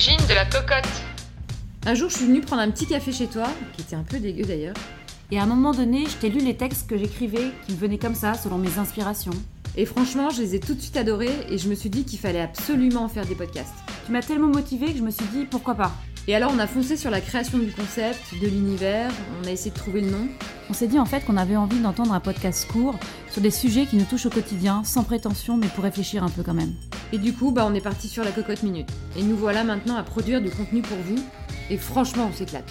L'origine de la cocotte. Un jour, je suis venue prendre un petit café chez toi, qui était un peu dégueu d'ailleurs. Et à un moment donné, je t'ai lu les textes que j'écrivais, qui me venaient comme ça, selon mes inspirations. Et franchement, je les ai tout de suite adorés et je me suis dit qu'il fallait absolument faire des podcasts. Tu m'as tellement motivée que je me suis dit pourquoi pas? Et alors, on a foncé sur la création du concept, de l'univers, on a essayé de trouver le nom. On s'est dit en fait qu'on avait envie d'entendre un podcast court sur des sujets qui nous touchent au quotidien, sans prétention, mais pour réfléchir un peu quand même. Et du coup, bah, on est parti sur la cocotte minute. Et nous voilà maintenant à produire du contenu pour vous. Et franchement, on s'éclate.